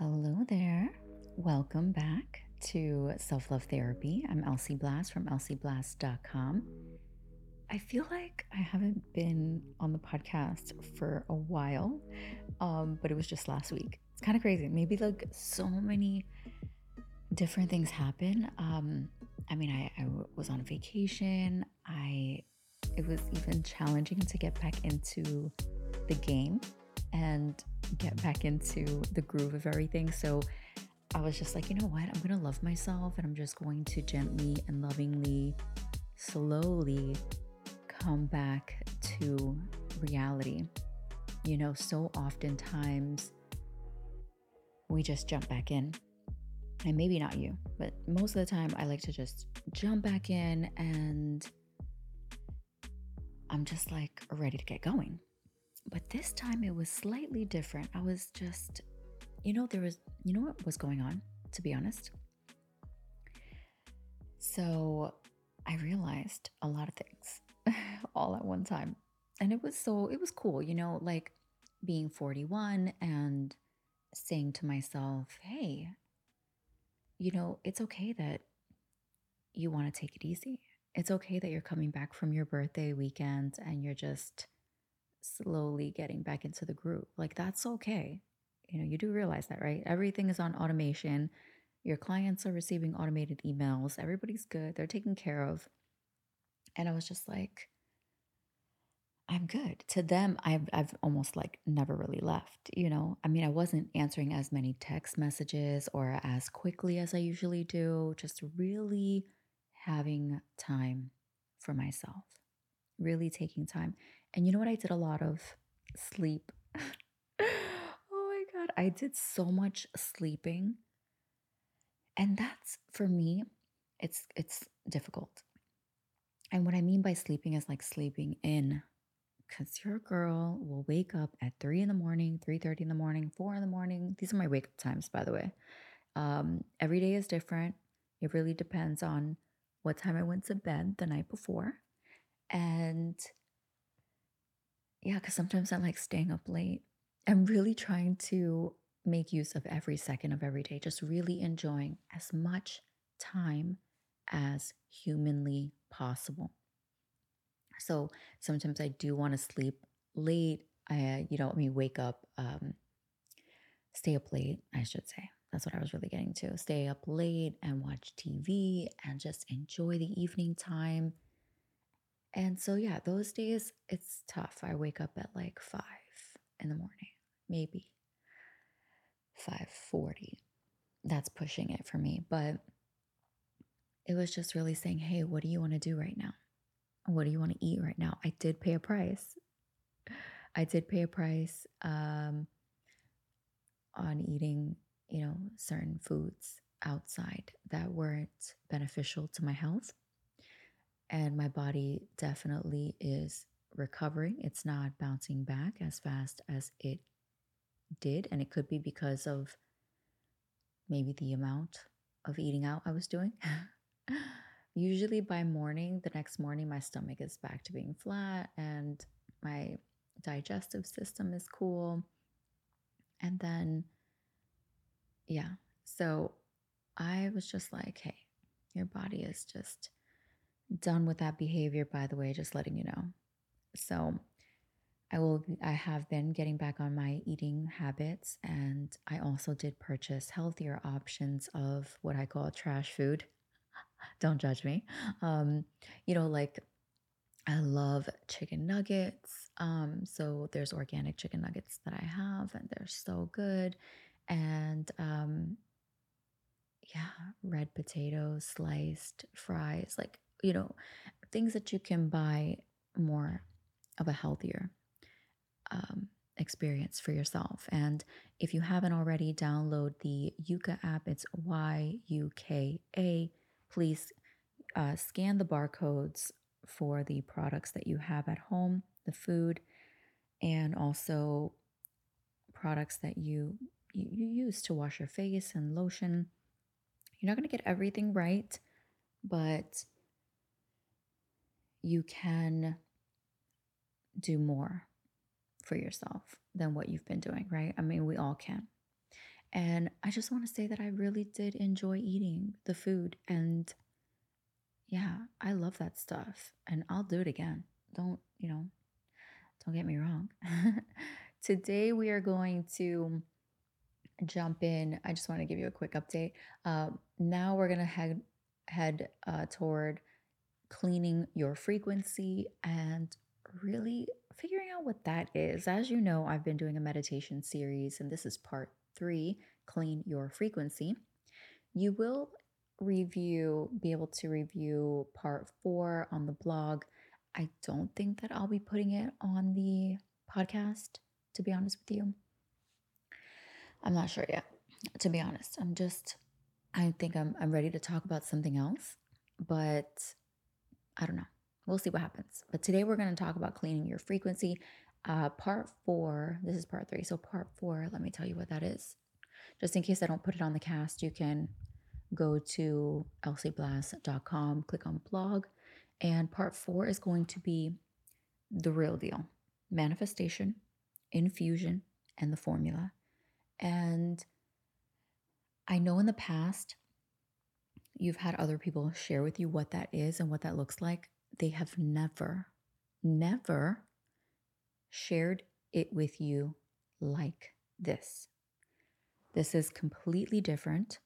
Hello there. Welcome back to Self Love Therapy. I'm Elsie Blass from elsieblass.com. I feel like I haven't been on the podcast for a while, um, but it was just last week. It's kind of crazy. Maybe like so many different things happen. Um, I mean, I, I was on vacation. I it was even challenging to get back into the game and get back into the groove of everything. So I was just like, you know what? I'm going to love myself and I'm just going to gently and lovingly, slowly come back to reality. You know, so oftentimes we just jump back in. And maybe not you, but most of the time I like to just jump back in and I'm just like ready to get going. But this time it was slightly different. I was just, you know, there was, you know what was going on, to be honest? So I realized a lot of things all at one time. And it was so, it was cool, you know, like being 41 and saying to myself, hey, you know, it's okay that you want to take it easy. It's okay that you're coming back from your birthday weekend and you're just slowly getting back into the groove. Like that's okay. You know, you do realize that, right? Everything is on automation. Your clients are receiving automated emails. Everybody's good. They're taken care of. And I was just like, I'm good. To them, I've I've almost like never really left, you know? I mean, I wasn't answering as many text messages or as quickly as I usually do, just really having time for myself. Really taking time. And you know what I did a lot of? Sleep. oh my God. I did so much sleeping. And that's for me, it's it's difficult. And what I mean by sleeping is like sleeping in. Cause your girl will wake up at three in the morning, 3:30 in the morning, four in the morning. These are my wake up times, by the way. Um, every day is different. It really depends on what time I went to bed the night before. And yeah, because sometimes I like staying up late. I'm really trying to make use of every second of every day, just really enjoying as much time as humanly possible. So sometimes I do want to sleep late. I, you know, I mean, wake up, um, stay up late, I should say. That's what I was really getting to. Stay up late and watch TV and just enjoy the evening time and so, yeah, those days it's tough. I wake up at like five in the morning, maybe 5:40. That's pushing it for me, but it was just really saying, "Hey, what do you want to do right now? What do you want to eat right now?" I did pay a price. I did pay a price um, on eating, you know, certain foods outside that weren't beneficial to my health and my body definitely is recovering. It's not bouncing back as fast as it did. And it could be because of maybe the amount of eating out I was doing. Usually by morning, the next morning, my stomach is back to being flat and my digestive system is cool. And then, yeah. So I was just like, hey, your body is just done with that behavior, by the way, just letting you know. So I will I have been getting back on my eating habits and I also did purchase healthier options of what I call trash food. Don't judge me. Um, you know, like I love chicken nuggets. Um, so there's organic chicken nuggets that I have and they're so good. And um yeah, red potatoes, sliced fries, like you know, things that you can buy more of a healthier um, experience for yourself. And if you haven't already, download the Yuka app. It's Y U K A. Please uh, scan the barcodes for the products that you have at home, the food, and also products that you you, you use to wash your face and lotion. You're not going to get everything right, but you can do more for yourself than what you've been doing, right? I mean, we all can. And I just want to say that I really did enjoy eating the food. And yeah, I love that stuff. And I'll do it again. Don't, you know, don't get me wrong. Today we are going to jump in. I just want to give you a quick update. Uh, now we're gonna head head uh, toward cleaning your frequency and really figuring out what that is. As you know, I've been doing a meditation series, and this is part three clean your frequency. You will review, be able to review part four on the blog. I don't think that I'll be putting it on the podcast, to be honest with you. I'm not sure yet, to be honest. I'm just, I think I'm, I'm ready to talk about something else, but I don't know. We'll see what happens. But today we're going to talk about cleaning your frequency. Uh, part four, this is part three. So, part four, let me tell you what that is. Just in case I don't put it on the cast, you can go to elsieblass.com, click on blog, and part four is going to be the real deal manifestation, infusion, and the formula. And I know in the past, you've had other people share with you what that is and what that looks like. They have never, never shared it with you like this. This is completely different.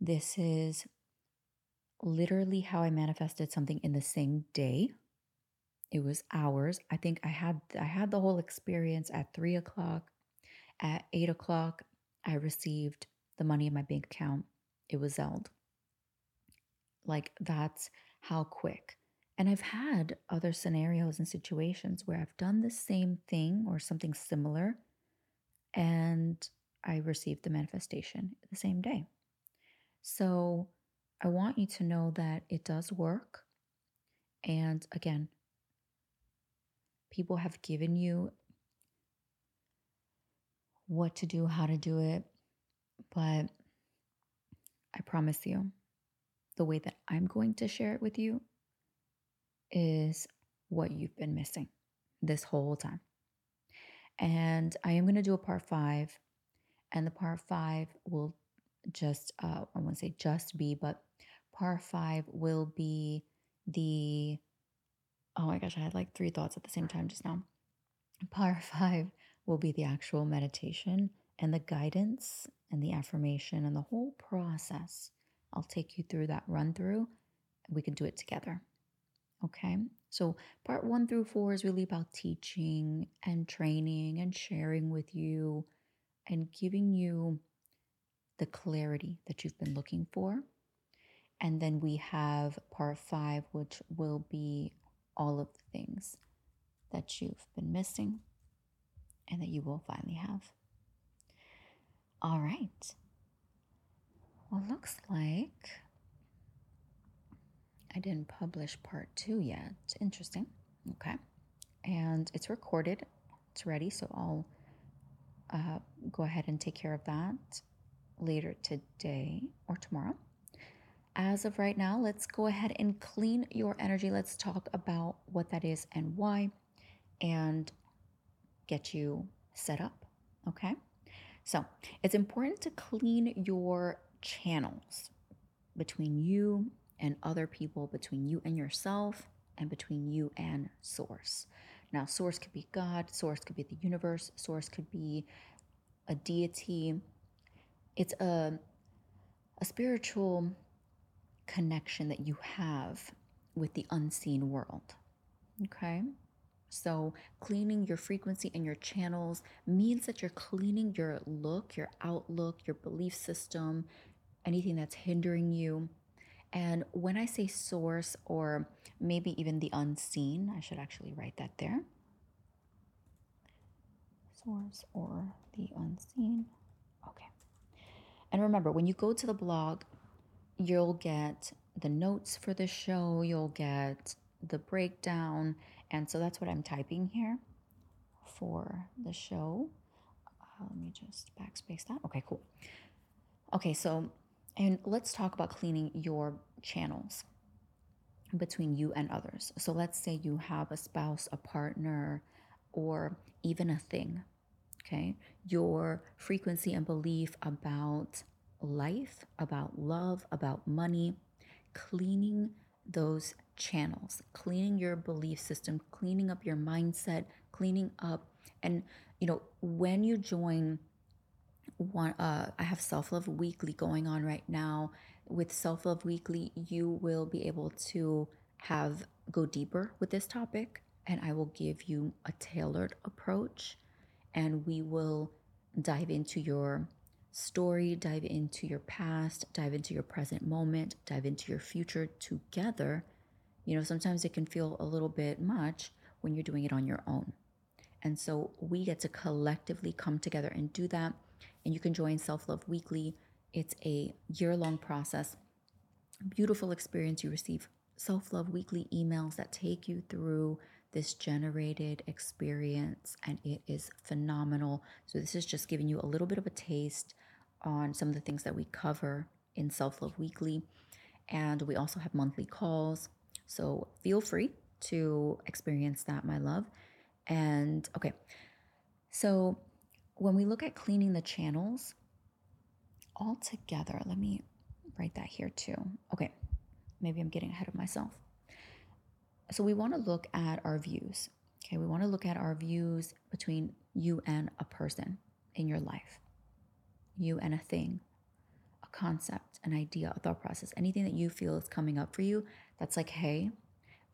This is literally how I manifested something in the same day. It was hours. I think I had I had the whole experience at three o'clock. At eight o'clock, I received the money in my bank account. It was Zelled. Like that's how quick. And I've had other scenarios and situations where I've done the same thing or something similar and I received the manifestation the same day. So I want you to know that it does work. And again, people have given you what to do, how to do it. But promise you, the way that I'm going to share it with you is what you've been missing this whole time. And I am going to do a part five, and the part five will just, uh, I won't say just be, but part five will be the, oh my gosh, I had like three thoughts at the same time just now. Part five will be the actual meditation and the guidance and the affirmation and the whole process. I'll take you through that run through. We can do it together. Okay. So, part one through four is really about teaching and training and sharing with you and giving you the clarity that you've been looking for. And then we have part five, which will be all of the things that you've been missing and that you will finally have. All right. Well, looks like I didn't publish part two yet. Interesting. Okay. And it's recorded, it's ready. So I'll uh, go ahead and take care of that later today or tomorrow. As of right now, let's go ahead and clean your energy. Let's talk about what that is and why and get you set up. Okay. So it's important to clean your channels between you and other people, between you and yourself, and between you and Source. Now, Source could be God, Source could be the universe, Source could be a deity. It's a, a spiritual connection that you have with the unseen world. Okay? So, cleaning your frequency and your channels means that you're cleaning your look, your outlook, your belief system, anything that's hindering you and when I say source or maybe even the unseen, I should actually write that there. Source or the unseen. Okay. And remember, when you go to the blog, you'll get the notes for the show, you'll get the breakdown. And so that's what I'm typing here for the show. Uh, let me just backspace that. Okay, cool. Okay, so and let's talk about cleaning your channels between you and others. So let's say you have a spouse, a partner, or even a thing. okay? Your frequency and belief about life, about love, about money, cleaning those channels, cleaning your belief system, cleaning up your mindset, cleaning up. And, you know, when you join one, uh, I have Self Love Weekly going on right now. With Self Love Weekly, you will be able to have go deeper with this topic, and I will give you a tailored approach, and we will dive into your story, dive into your past, dive into your present moment, dive into your future together. You know, sometimes it can feel a little bit much when you're doing it on your own. And so we get to collectively come together and do that. And you can join Self Love Weekly. It's a year long process, beautiful experience. You receive Self Love Weekly emails that take you through this generated experience, and it is phenomenal. So, this is just giving you a little bit of a taste on some of the things that we cover in Self Love Weekly. And we also have monthly calls. So, feel free to experience that, my love. And okay, so when we look at cleaning the channels all together, let me write that here too. Okay, maybe I'm getting ahead of myself. So we want to look at our views. Okay, we want to look at our views between you and a person in your life, you and a thing, concept, an idea, a thought process, anything that you feel is coming up for you that's like, hey,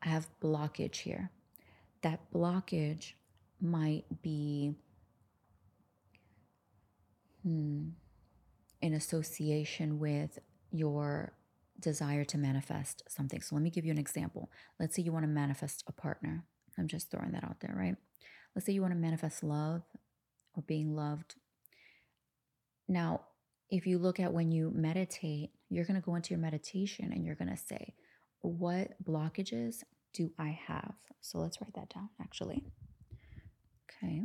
I have blockage here. That blockage might be hmm, in association with your desire to manifest something. So let me give you an example. Let's say you want to manifest a partner. I'm just throwing that out there, right? Let's say you want to manifest love or being loved. Now, if you look at when you meditate, you're going to go into your meditation and you're going to say, What blockages do I have? So let's write that down actually. Okay.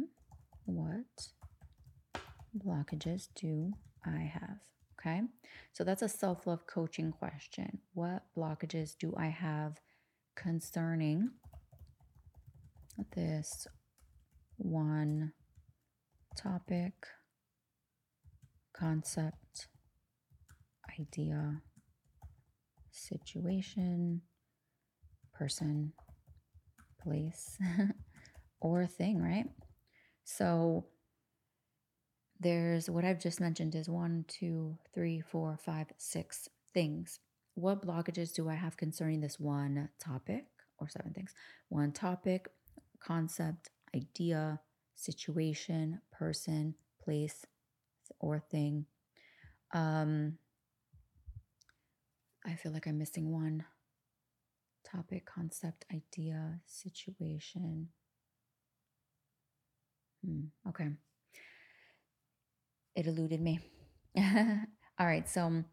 What blockages do I have? Okay. So that's a self love coaching question. What blockages do I have concerning this one topic, concept, idea, situation, person, place, or thing, right? So there's what I've just mentioned is one, two, three, four, five, six things. What blockages do I have concerning this one topic or seven things? One topic, concept, idea, situation, person, place, or thing. Um, I feel like I'm missing one topic, concept, idea, situation. Hmm, okay it eluded me. All right, so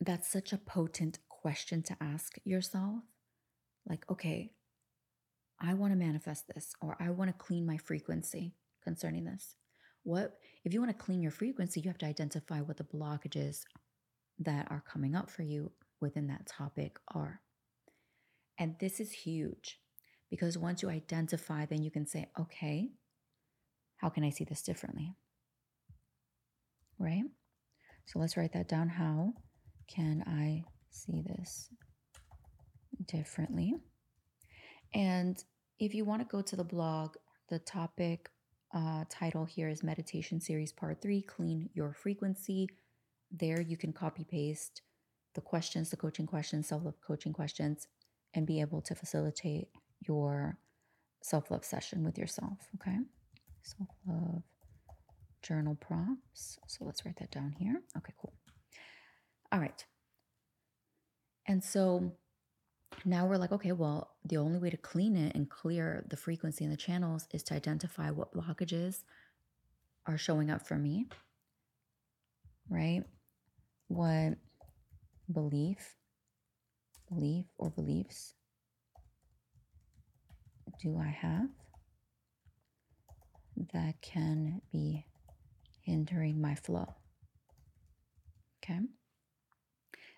that's such a potent question to ask yourself. Like, okay, I want to manifest this, or I want to clean my frequency concerning this. What if you want to clean your frequency, you have to identify what the blockages that are coming up for you within that topic are. And this is huge because once you identify, then you can say, okay, how can I see this differently? right? So let's write that down. How can I see this differently? And if you want to go to the blog, the topic uh, title here is Meditation Series Part 3 Clean Your Frequency. There you can copy paste the questions, the coaching questions, self love coaching questions, and be able to facilitate your self love session with yourself. Okay. Self love journal prompts. So let's write that down here. Okay, cool. All right. And so now we're like, okay, well, the only way to clean it and clear the frequency and the channels is to identify what blockages are showing up for me, right? What belief, belief or beliefs do I have that can be hindering my flow. Okay.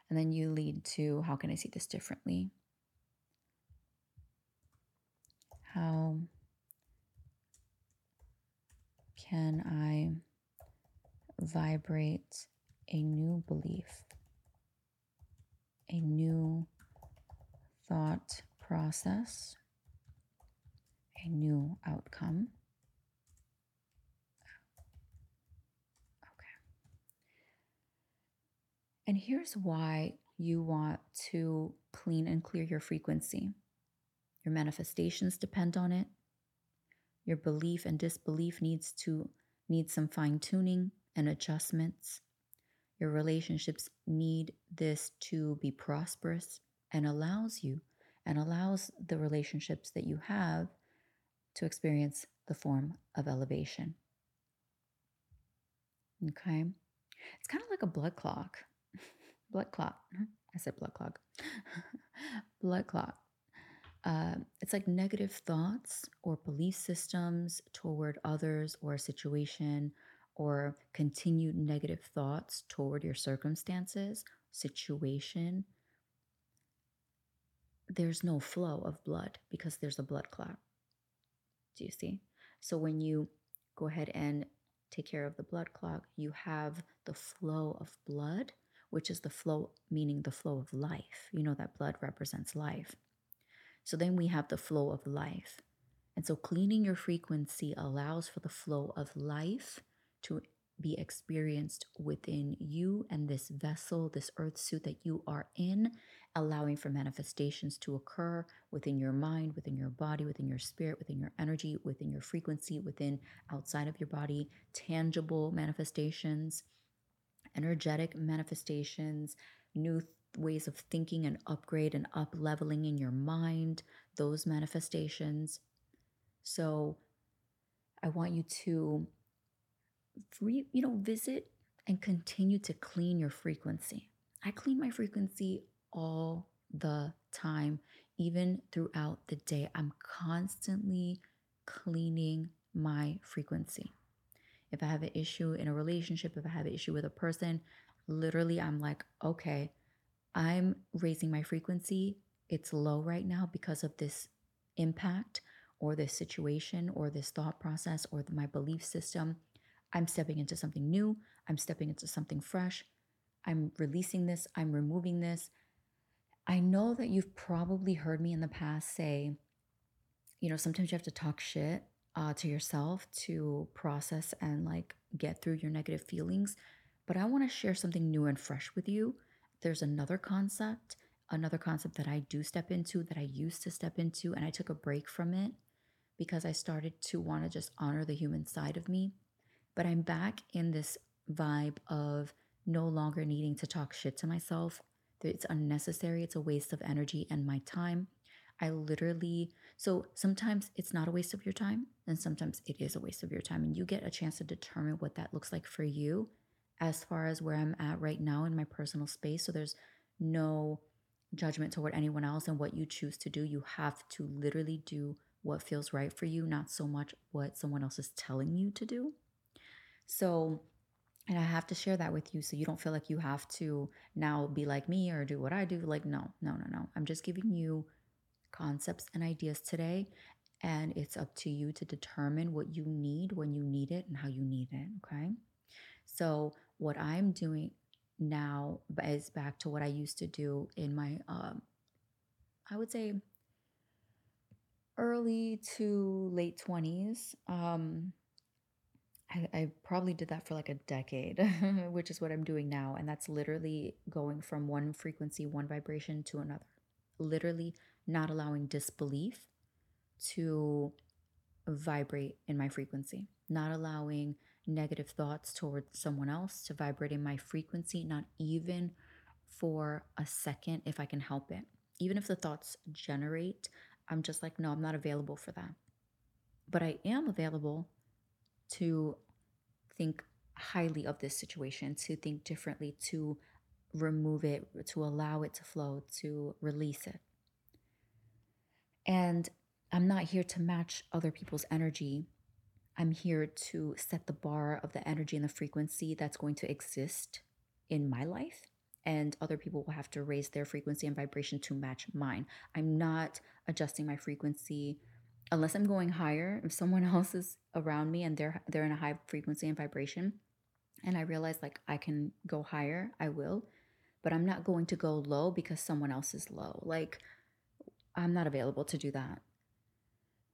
And then you lead to how can I see this differently? How can I vibrate a new belief, a new thought process, a new outcome? Okay. And here's why you want to clean and clear your frequency. Your manifestations depend on it. Your belief and disbelief needs to need some fine tuning and adjustments. Your relationships need this to be prosperous and allows you and allows the relationships that you have to experience the form of elevation. Okay? It's kind of like a blood clock. blood clot. I said blood clog. blood clot. Uh, it's like negative thoughts or belief systems toward others or a situation or continued negative thoughts toward your circumstances, situation, there's no flow of blood because there's a blood clot. Do you see? So when you go ahead and take care of the blood clot, you have the flow of blood, which is the flow, meaning the flow of life. You know that blood represents life. So then we have the flow of life. And so cleaning your frequency allows for the flow of life to be experienced within you and this vessel, this earth suit that you are in, allowing for manifestations to occur within your mind, within your body, within your spirit, within your energy, within your frequency, within outside of your body, tangible manifestations, energetic manifestations, new ways of thinking and upgrade and up leveling in your mind, those manifestations. So I want you to re, you know visit and continue to clean your frequency. I clean my frequency all the time, even throughout the day. I'm constantly cleaning my frequency. If I have an issue in a relationship, if I have an issue with a person, literally I'm like, okay, I'm raising my frequency. It's low right now because of this impact or this situation or this thought process or my belief system. I'm stepping into something new. I'm stepping into something fresh. I'm releasing this. I'm removing this. I know that you've probably heard me in the past say, you know, sometimes you have to talk shit uh, to yourself to process and like get through your negative feelings. But I want to share something new and fresh with you there's another concept, another concept that I do step into that I used to step into, and I took a break from it because I started to want to just honor the human side of me. But I'm back in this vibe of no longer needing to talk shit to myself. It's unnecessary, it's a waste of energy and my time. I literally, so sometimes it's not a waste of your time, and sometimes it is a waste of your time. And you get a chance to determine what that looks like for you as far as where I'm at right now in my personal space. So there's no judgment toward anyone else and what you choose to do. You have to literally do what feels right for you, not so much what someone else is telling you to do. So, and I have to share that with you so you don't feel like you have to now be like me or do what I do. Like, no, no, no, no. I'm just giving you concepts and ideas today. And it's up to you to determine what you need when you need it and how you need it. Okay. So, what I'm doing now is back to what I used to do in my, um, I would say, early to late 20s. Um, I, I probably did that for like a decade, which is what I'm doing now. And that's literally going from one frequency, one vibration to another. Literally not allowing disbelief to vibrate in my frequency, not allowing negative thoughts towards someone else to vibrate in my frequency, not even for a second if I can help it. Even if the thoughts generate, I'm just like, no, I'm not available for that. But I am available to think highly of this situation, to think differently, to remove it, to allow it to flow, to release it. And I'm not here to match other people's energy I'm here to set the bar of the energy and the frequency that's going to exist in my life. And other people will have to raise their frequency and vibration to match mine. I'm not adjusting my frequency unless I'm going higher, if someone else is around me and they're they're in a high frequency and vibration, and I realize like I can go higher, I will. But I'm not going to go low because someone else is low. Like I'm not available to do that.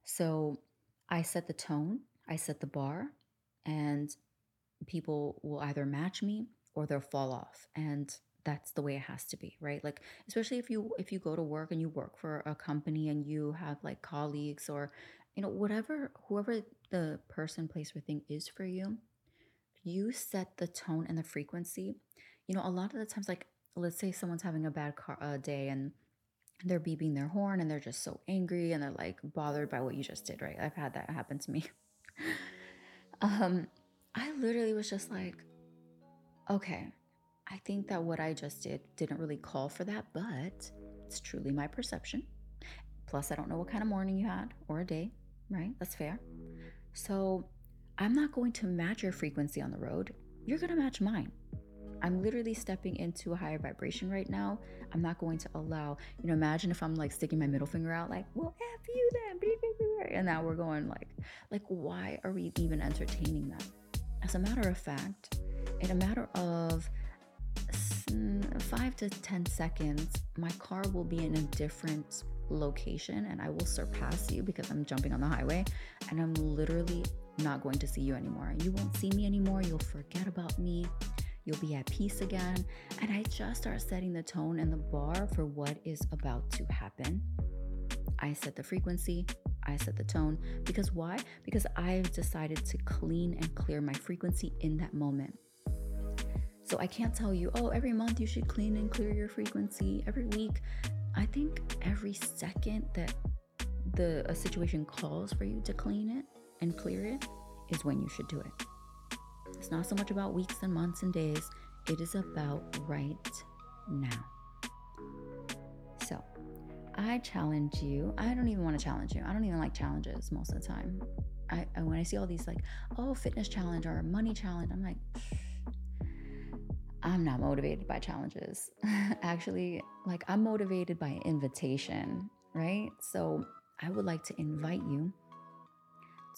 So I set the tone, I set the bar, and people will either match me or they'll fall off. And that's the way it has to be, right? Like especially if you if you go to work and you work for a company and you have like colleagues or you know whatever whoever the person place or thing is for you, you set the tone and the frequency. You know, a lot of the times like let's say someone's having a bad car uh, day and they're beeping their horn and they're just so angry and they're like bothered by what you just did, right? I've had that happen to me. um, I literally was just like, okay, I think that what I just did didn't really call for that, but it's truly my perception. Plus, I don't know what kind of morning you had or a day, right? That's fair. So, I'm not going to match your frequency on the road. You're going to match mine. I'm literally stepping into a higher vibration right now. I'm not going to allow, you know, imagine if I'm like sticking my middle finger out, like, well, F you then. And now we're going like, like, why are we even entertaining that? As a matter of fact, in a matter of five to 10 seconds, my car will be in a different location and I will surpass you because I'm jumping on the highway and I'm literally not going to see you anymore. You won't see me anymore. You'll forget about me you'll be at peace again. And I just start setting the tone and the bar for what is about to happen. I set the frequency, I set the tone. Because why? Because I've decided to clean and clear my frequency in that moment. So I can't tell you, oh, every month you should clean and clear your frequency, every week. I think every second that the a situation calls for you to clean it and clear it is when you should do it. It's not so much about weeks and months and days, it is about right now. I challenge you. I don't even want to challenge you. I don't even like challenges most of the time. I, I when I see all these like, oh, fitness challenge or money challenge, I'm like, I'm not motivated by challenges. Actually, like I'm motivated by invitation, right? So I would like to invite you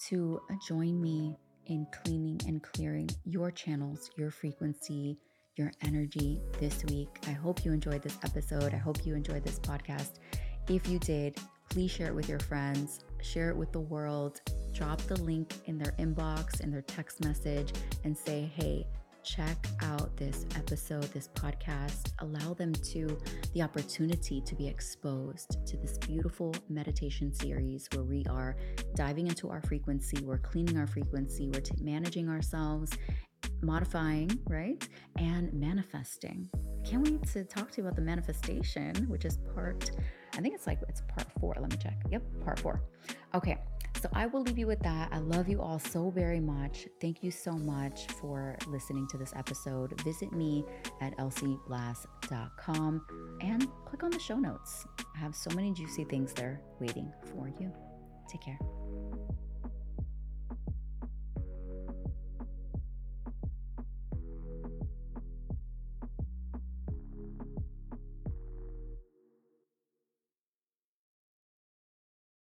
to join me in cleaning and clearing your channels, your frequency, your energy this week. I hope you enjoyed this episode. I hope you enjoyed this podcast. If you did, please share it with your friends, share it with the world. Drop the link in their inbox, in their text message, and say, hey, check out this episode, this podcast. Allow them to the opportunity to be exposed to this beautiful meditation series where we are diving into our frequency, we're cleaning our frequency, we're t- managing ourselves, modifying, right? And manifesting. Can't wait to talk to you about the manifestation, which is part, I think it's like, it's part four. Let me check. Yep, part four. Okay. So I will leave you with that. I love you all so very much. Thank you so much for listening to this episode. Visit me at elsieblass.com and click on the show notes. I have so many juicy things there waiting for you. Take care.